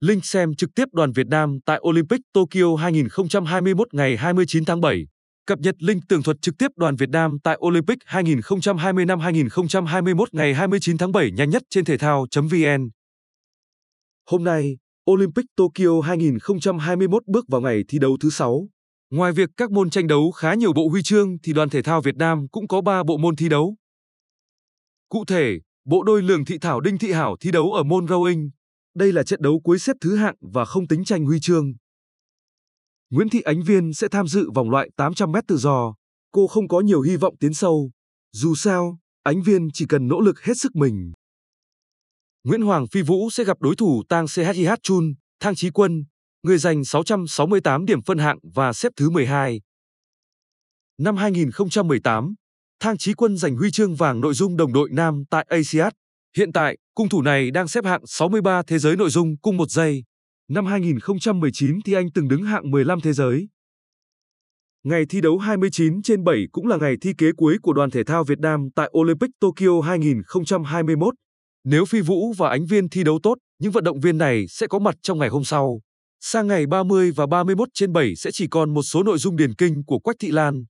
Link xem trực tiếp đoàn Việt Nam tại Olympic Tokyo 2021 ngày 29 tháng 7. Cập nhật link tường thuật trực tiếp đoàn Việt Nam tại Olympic 2020 năm 2021 ngày 29 tháng 7 nhanh nhất trên thể thao.vn. Hôm nay, Olympic Tokyo 2021 bước vào ngày thi đấu thứ 6. Ngoài việc các môn tranh đấu khá nhiều bộ huy chương thì đoàn thể thao Việt Nam cũng có 3 bộ môn thi đấu. Cụ thể, bộ đôi Lường Thị Thảo Đinh Thị Hảo thi đấu ở môn rowing. Đây là trận đấu cuối xếp thứ hạng và không tính tranh huy chương. Nguyễn Thị Ánh Viên sẽ tham dự vòng loại 800m tự do. Cô không có nhiều hy vọng tiến sâu. Dù sao, Ánh Viên chỉ cần nỗ lực hết sức mình. Nguyễn Hoàng Phi Vũ sẽ gặp đối thủ Tang CHIH Chun, Thang Chí Quân, người giành 668 điểm phân hạng và xếp thứ 12. Năm 2018, Thang Chí Quân giành huy chương vàng nội dung đồng đội nam tại ASEAN Hiện tại, cung thủ này đang xếp hạng 63 thế giới nội dung cung một giây. Năm 2019 thì anh từng đứng hạng 15 thế giới. Ngày thi đấu 29 trên 7 cũng là ngày thi kế cuối của đoàn thể thao Việt Nam tại Olympic Tokyo 2021. Nếu Phi Vũ và Ánh Viên thi đấu tốt, những vận động viên này sẽ có mặt trong ngày hôm sau. Sang ngày 30 và 31 trên 7 sẽ chỉ còn một số nội dung điền kinh của Quách Thị Lan.